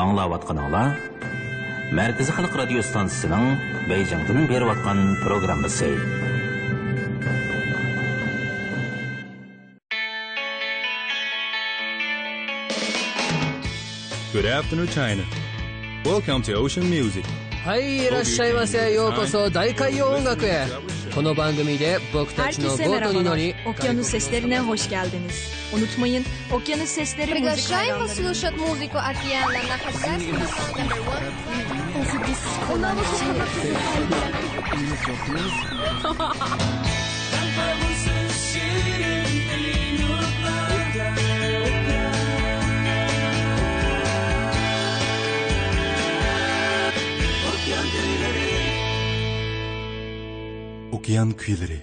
Аңлаватқаныңла Мәркізі халық радио станциясының Бейжіңден беріп атқан программасы. Good afternoon, China. Welcome to Ocean Music. はい、いらっしゃいませ。ようこそ大海洋音楽へ。 Herkese merhabalar. Okyanus Seslerine hoş geldiniz. Unutmayın, Okyanus Sesleri müzik Приглашаем вас hayranları. слушать музыку океана на хозяйственном номер one. Okyan Kuyuları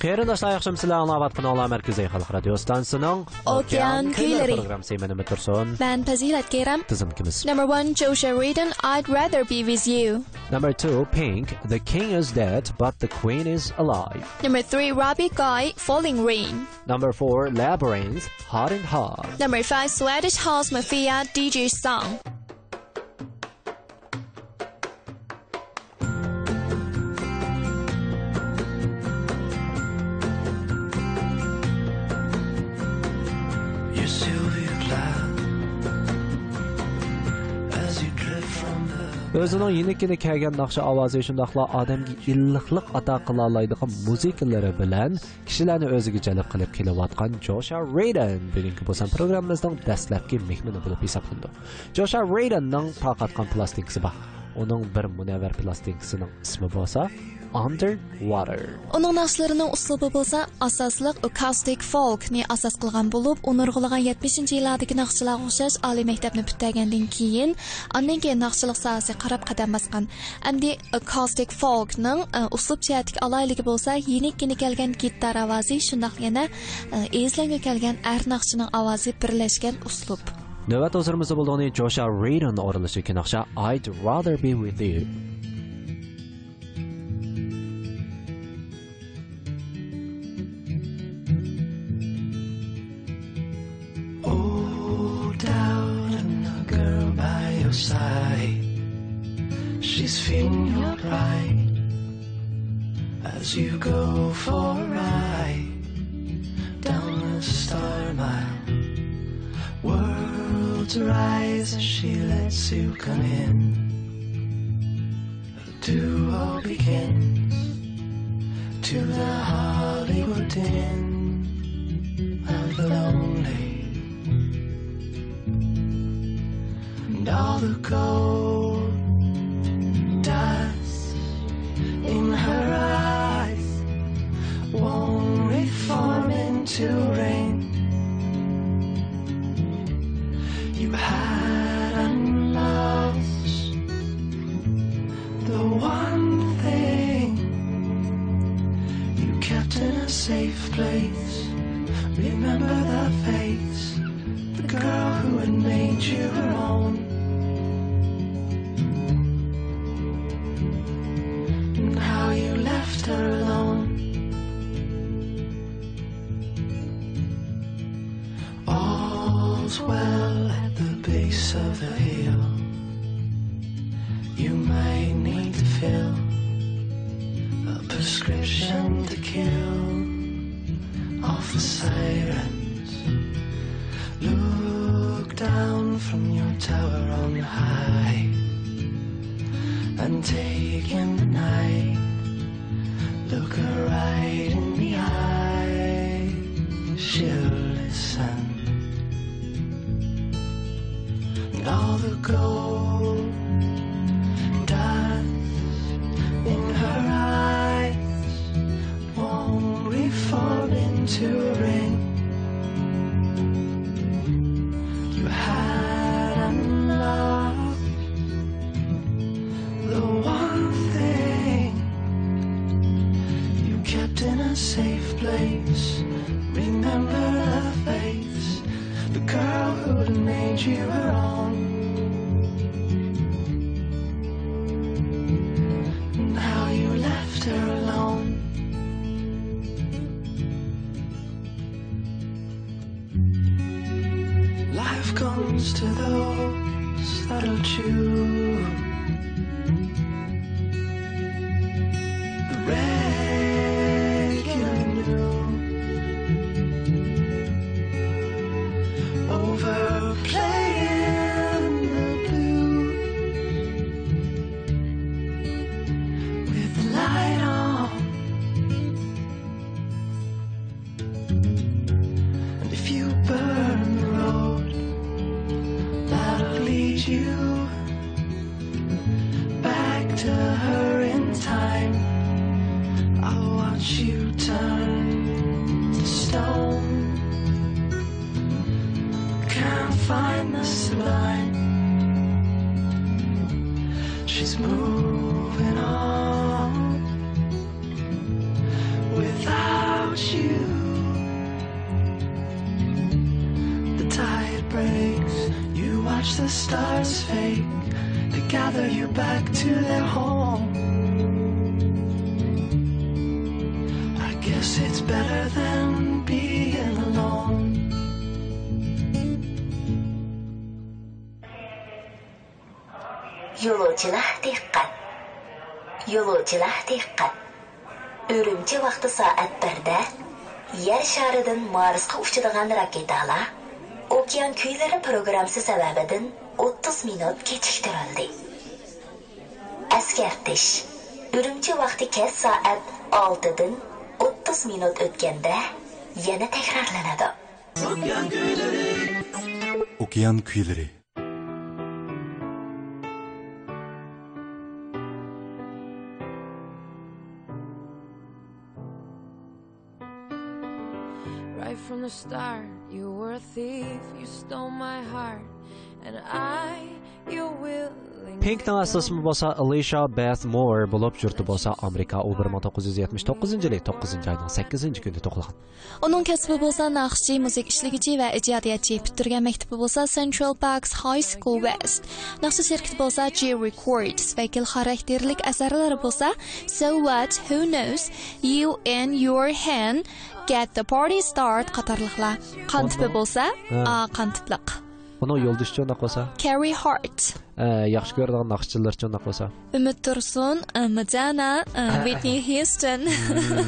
Qeyrindoşlar yaxşımısınlar, anlavatqın ola mərkəzi xalq radio stansiyasının Okyan Kuyuları proqramı mənim Tursun. Mən Fazilat Keram. Tizim kimiz. Number 1 Joshua Radin I'd rather be with you. Number 2 Pink The King is dead but the Queen is alive. Number 3 Robbie Guy Falling Rain. Number 4 Labyrinth Hot and Heart. Number 5 Swedish House Mafia DJ Song. Өзінің енекені кәген нақшы авазы үшіндақла адамге иллықлық ата қылалайдығы музыкалары білән кішіләні өзігі жәліп қылып келіватқан Джоша Рейден бүгінгі болсан программымыздың дәсләпке мехмені болып есапланды. Джоша Рейденнің тарқатқан пластинкасы ба. Оның бір мұнәвәр пластинксінің ісімі болса, Underwater. Оның нашларының услубы болса, асаслык acoustic folk не асас қылған болып, уны ургылган 70-ші елдагы нақшылағы ұшаш али мәктәпне бүтәгәндән кейін, андан кейін нақшылық саясы қарап қадам басқан. Әмде acoustic folkның ұсылып җәһәтик алайлығы болса, енек кені кәлген гиттар авазы, шындақ ене, эзләнгә келгән әр нақшының авазы бірләшкен ұсылып. Нөвәт hazırımızda bulduğunu Joshua I'd rather be with you. She's feeding your pride as you go for a ride down the star mile. Worlds rise as she lets you come in. A duo begins to the Hollywood din of the lonely. And all the gold dust in her eyes won't reform into rain. Well at the base of the hill. You might need to fill a prescription to kill off the sirens. Look down from your tower on high and take in the night. Look her right in the eye. She'll listen. Dust in her eyes won't reform into a ring. You had the one thing you kept in a safe place. Remember the face, the girl who'd made you her own. You back to her Yo'lovchilar diqqat. Yo'lovchilar diqqat. Үрімчі vaqti soat 1da Yer sharidan Marsga uchadigan raketalar okean kuylari programmasi sababidan 30 minut kechiktirildi. Askartish. Үрімчі vaqti kech soat 6dan 30 minut o'tganda yana takrorlanadi. okean kuylari from the start, you were a thief, you stole my heart, and I, Pinkning asosimi bo'lsa Alicia Beth Moore bo'lib, yurti bo'lsa Amerika u 1979-yili 9-oyning 8-kuni tug'ilgan. Uning kasbi bo'lsa naqshchi, musiq ishlaguvchi va ijodiyatchi. Bitirgan maktabi bo'lsa Central Parks High School West. Naqshi shirkati bo'lsa G Records. Vakil xarakterlik asarlari bo'lsa So What, Who Knows, You in Your Hand, Get the Party Start qatorliqlar. Qantipi bo'lsa, qantipliq. Уның йолдызчы уна коса. Carrie Hart. Яхшы gördüğün нақшчыларчы уна коса. Ümit Турсун, Madonna, Whitney Houston.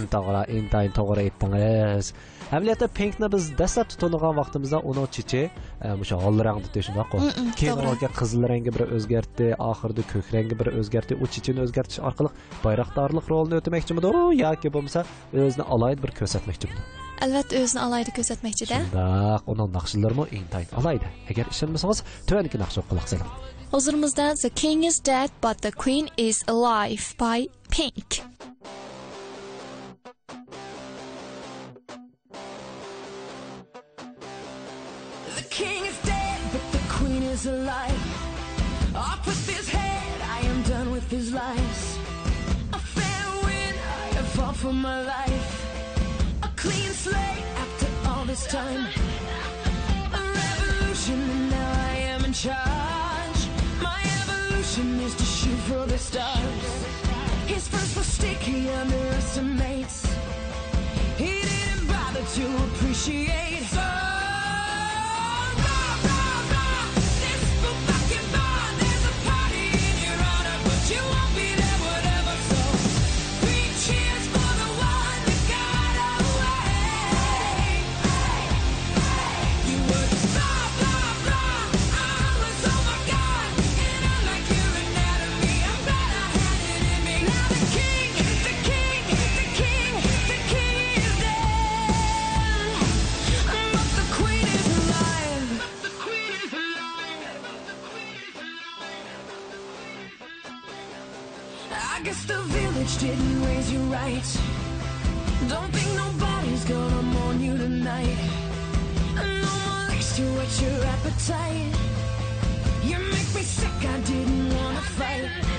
Тагыра, интайн тагыра әйттеңез. Әмлиятта Pinkni biz dastlab tutulgan vaqtimizda uning chichi e, o'sha olrangni tushunaq qo'y. Keyin ularga qizil rangga bir o'zgartdi, oxirida ko'k rangga bir o'zgartdi. U chichini o'zgartish orqali bayroqdorlik rolini o'tamoqchimidi yoki bo'lmasa o'zini alohida bir ko'rsatmoqchimidi? Albatta o'zini alayda ko'rsatmoqchi-da. shundoq uni naqshlarimi intayin alohida agar ishonmasangiz tuvaniki naqsha quloq soling Huzurimizda The King is Dead but the Queen is Alive by Pink. The king is dead, but the queen is alive. Off with his head, I am done with his lies. A fair win, I have fought for my life. Clean slate after all this time. A revolution, and now I am in charge. My evolution is to shoot for the stars. His first mistake he underestimates. He didn't bother to appreciate. So, guess the village didn't raise you right. Don't think nobody's gonna mourn you tonight. More leash to whet your appetite. You make me sick, I didn't wanna fight.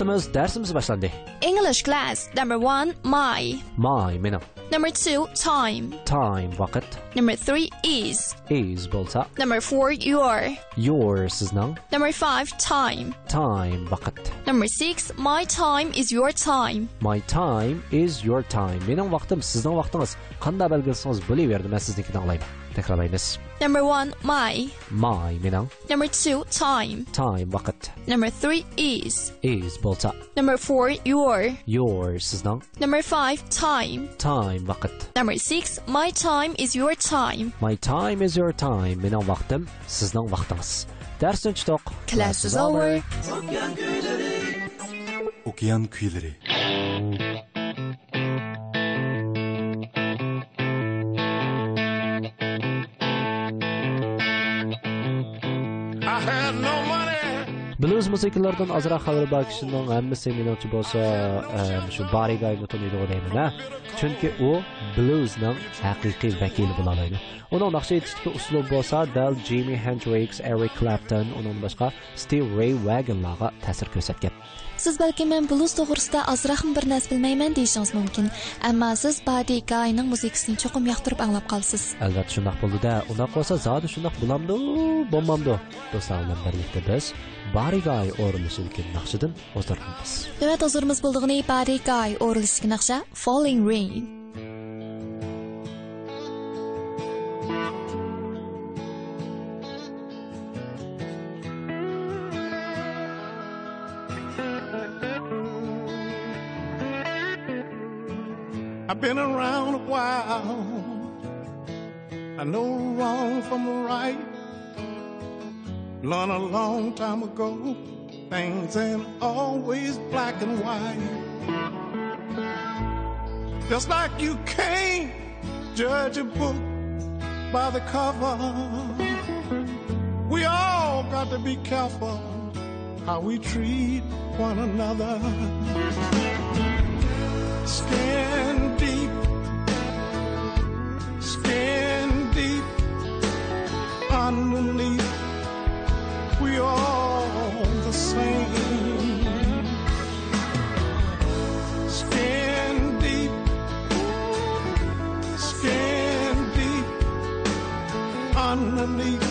English vaqtimiz darsimiz boshlandi. English class number 1 my. My mening number 2 time. Time vaqt number 3 is. Is bo'lsa. Number 4 your. Your sizning number 5 time. Time vaqt number 6 my time is your time. My time is your time. Mening vaqtim sizning vaqtingiz. Qanday belgilasangiz bo'laverdi, men siznikini anglayman. Takrorlaymiz. Number 1 my. My mening number 2 time. Time vaqt number 3 is. Is bo'lsa number 4 your. Your sizning number 5 time. Time vaqt number 6 my time is your time. My time is your time. Mening vaqtim sizning vaqtingiz. Darsni tutoq. class is over. Okean kuyleri. I Blues musiqalardan ozroq xabar bor kishining hammasi menimcha bo'lsa shu Barry Guyni taniydi deyman a chunki u bluesning haqiqiy vakili bo'la oladi. Uning naqsha aytishdagi uslub bo'lsa dal Jimi Hendrix, Eric Clapton undan boshqa Steve Ray Vaughanlarga ta'sir ko'rsatgan. Siz balki men blues to'g'risida ozroqmi bir narsa bilmayman deyishingiz mumkin. Ammo siz Buddy Guyning musiqasini cho'qim yoqtirib anglab qolsiz albatta shundoq bo'ldi-da. Undoq bo'lsa zodi shundoq bo'lamdi bo'lmamdi do'stlar bilan birlikda biz Barry Guy o'rinlashidagi naqshidan o'zdiramiz o'rilishki naqsha Falling Rain I've been around a while. I know wrong from right. Learned a long time ago, things ain't always black and white. Just like you can't judge a book by the cover. We all got to be careful how we treat one another. Skin deep, skin deep underneath. We all the same. Skin deep, skin deep underneath.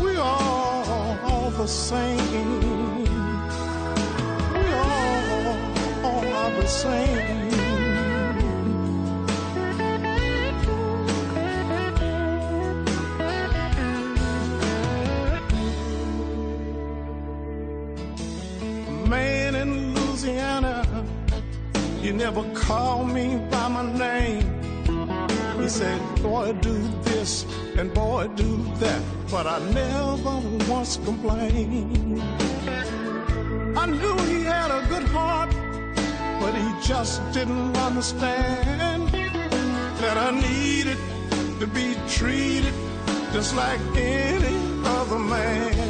We all, all the same. We all, all are the same. Never call me by my name. He said, boy, do this and boy, do that. But I never once complained. I knew he had a good heart, but he just didn't understand that I needed to be treated just like any other man.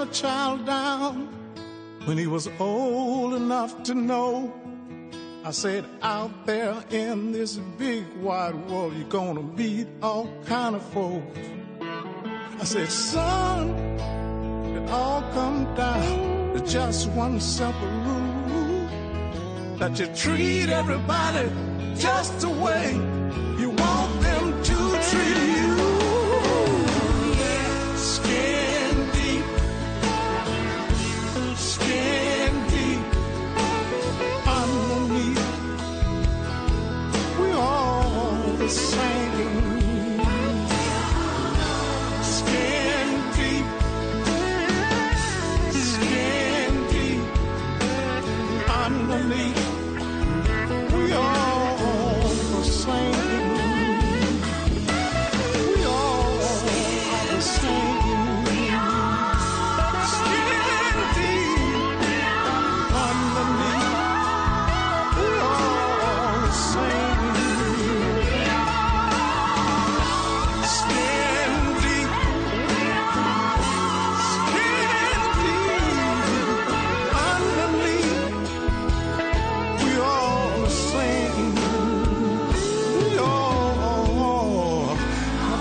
My child down when he was old enough to know. I said, out there in this big wide world, you're gonna meet all kind of folks. I said, son, it all come down to just one simple rule that you treat everybody just the way you want them to treat you.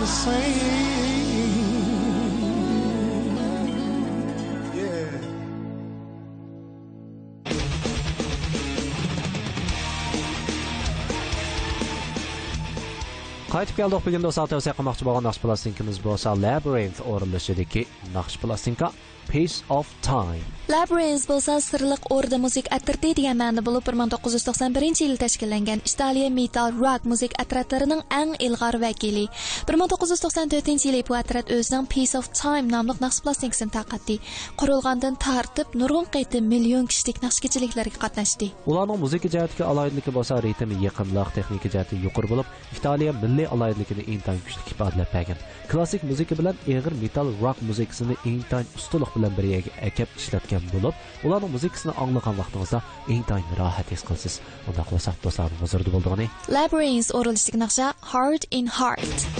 same. Yeah. Қайтып келдік білген дос алтау сәқымақчы болған нақшы пластинкамыз болса Labyrinth орындышыдекі нақш пластинка Piece of Time. Labyrinth bo'lsa sirliq o'rda muzik atirti degan ma'no bo'lib 1991 yilda tashkillangan Italiya metal rock muzik atratlarining eng ilg'or vakili. 1994 yili bu atrat o'zining Piece of Time nomli naqsh plastinkasini taqatdi. Qurilgandan tartib nurg'un qitim million kishilik naqshchiliklarga qatnashdi. Ularning muzika jihatga aloyidligi bo'lsa ritmi yaqinliq, texnika jihati yuqori bo'lib, Italiya milliy aloyidligini intan kuchli ifodalab bergan. Klassik muzika bilan eg'ir metal rock muzikasini intan ustulik bilan birga akab ishlatgan bo'lib, ularning muzikasini anglagan vaqtingizda intan rohat his qilasiz. Unda qilsak do'stlar, hozirda bo'ldigani Labyrinth o'rinlashidagi naqsha Heart in Heart.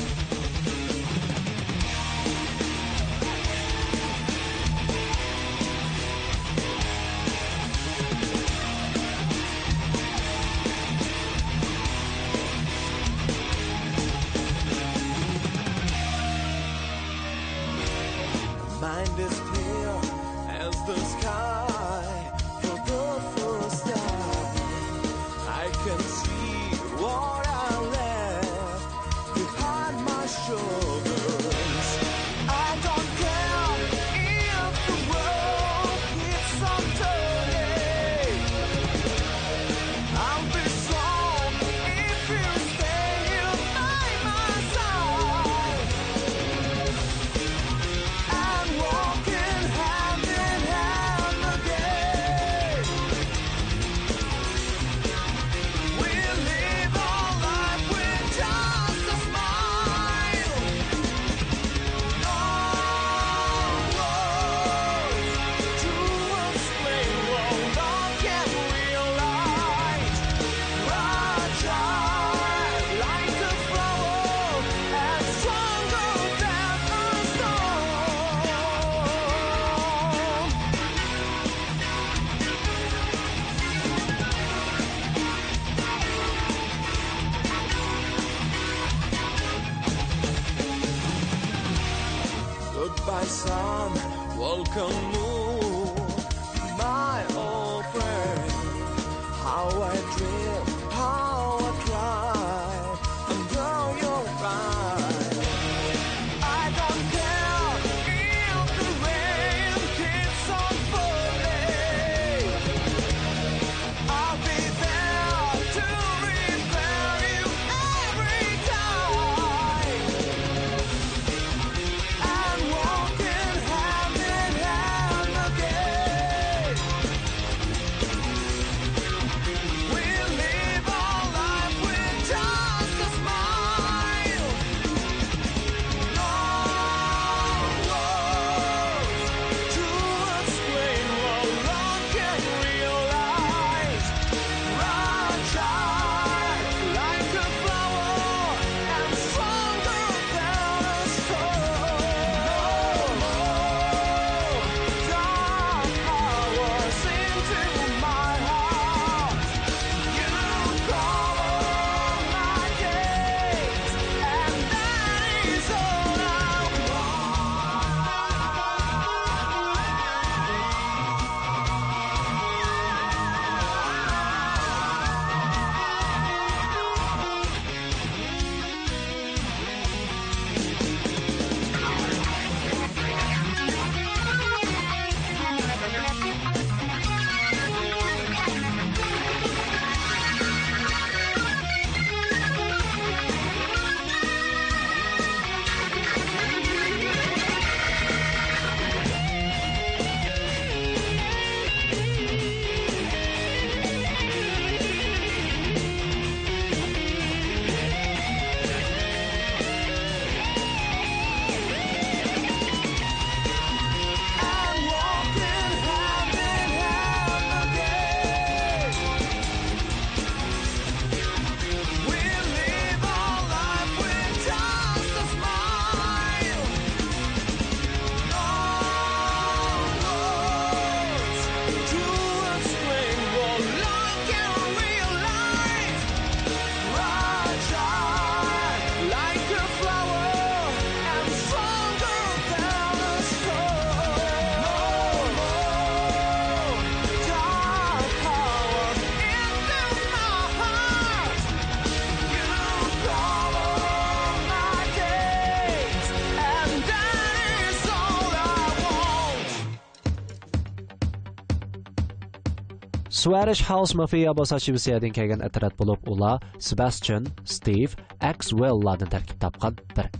Swedish House Mafia bo'lsa Shvetsiyadan kelgan atrat bo'lib, ular Sebastian, Steve, Axwelllardan tarkib topgan bir atrat.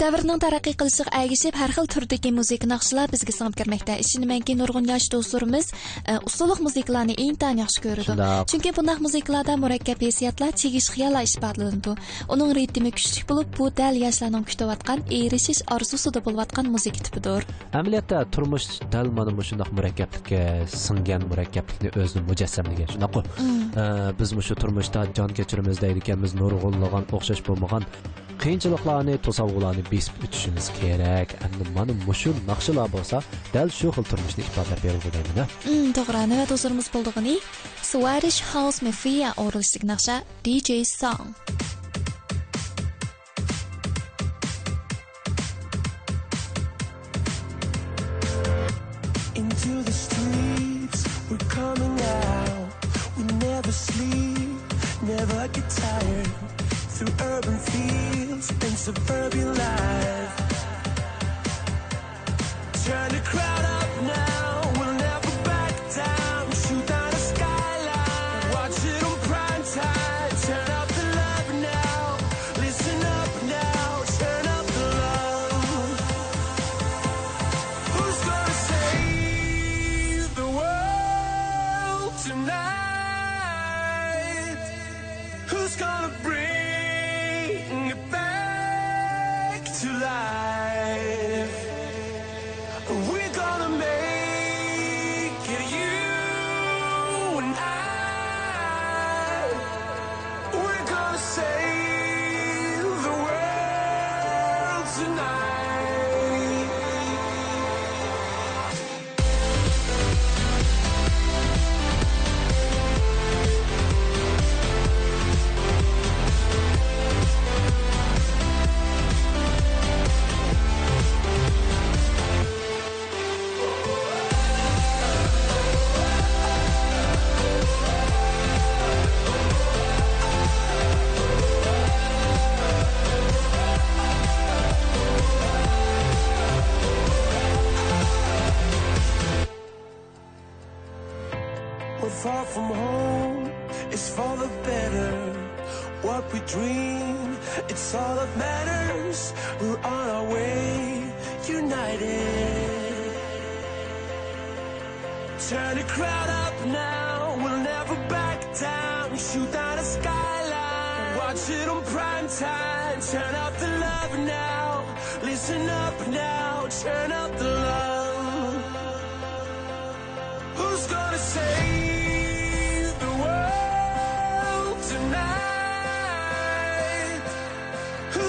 Davrning taraqqiy qilishiga ergishib, har xil turdagi musiqa naqshlari bizga singib kirmoqda. Ishonamanki, nurg'un yosh do'stlarimiz e, usulliq musiqalarni intan yaxshi ko'radi. Chunki bunday musiqalarda murakkab hissiyotlar, chegish xiyollar ifodalanadi. Uning ritmi kuchli bo'lib, bu dal yoshlarning kutayotgan, erishish orzusida bo'layotgan musiqa tipidir. Amaliyotda turmush dal mana shundoq murakkablikka singan murakkablikni o'zini mujassamlagan shunaqu. Biz shu turmushda jon kechiramiz deydiganmiz nurg'unlagan o'xshash bo'lmagan qiyinchiliklarni to'sovg'ularni besib o'tishimiz kerak endi mana mushu naqshalar bo'lsa dal shu xil turmushni ifodalab deyman Hmm, to'g'ri. Nima do'stlarimiz bo'ldig'ini Swedish House Mafia o'rilishlik naqsha DJ Song. Into the streets, we're coming out. We never sleep, never get tired. Through urban fields and suburban life. Turn the crowd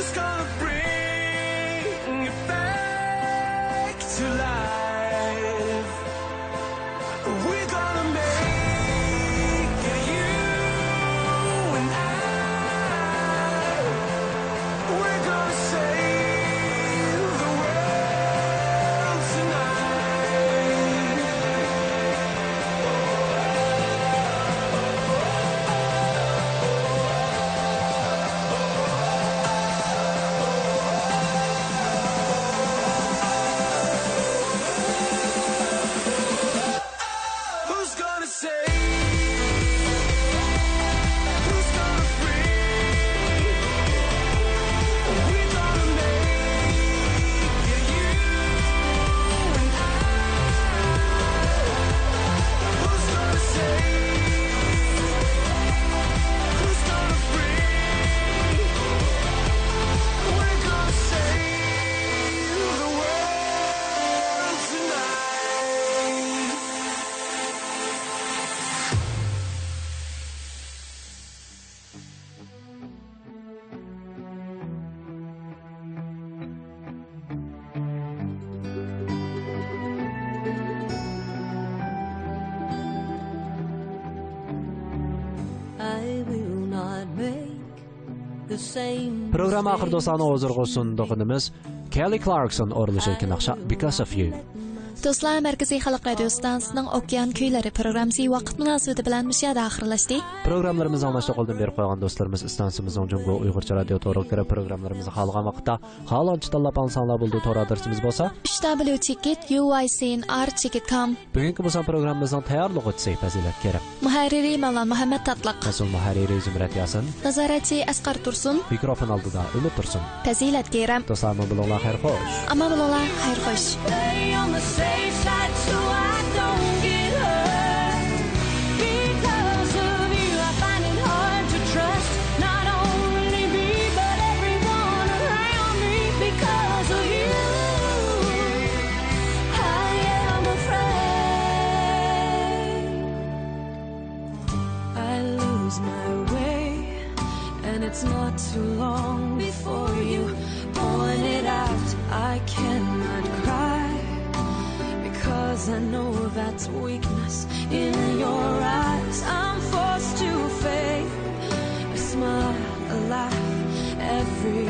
Who's gonna bring Программа ахыр досаны озырғы сұндығынымыз Келли Кларксон орылышы екен ақша «Because of You». Do'stlar, Markaziy xalq radio stansiyasining Okean kuylari programmasi vaqt munosabati bilan mushada oxirlashdi. Programmalarimizni anglashda qo'ldan berib qo'ygan do'stlarimiz istansiyamizning Jungo Uyg'urcha radio to'g'ri kirib programmalarimizni xohlagan vaqtda xohlovchi tanlab olsanglar bo'ldi. To'g'ri adresimiz bo'lsa 3W ticket UYCNR ticket.com bugungi bo'lsa programmamizning tayyorlovchisi Fazilat Kerim Muharriri Malan Muhammad Tatliq mas'ul muharriri Zumrat Yasin. Nazoratchi Asqar Tursun. Mikrofon oldida Umid Tursun. Fazilat Kerim do'stlar bilinglar xayr xo'sh. Amma bilinglar xayr xo'sh Stay on the safe side so I don't get hurt. Because of you, I find it hard to trust not only me but everyone around me. Because of you, I am afraid. I lose my way, and it's not too long before you point it out. I cannot cry Cause I know that's weakness in your eyes. I'm forced to fake a smile, a laugh every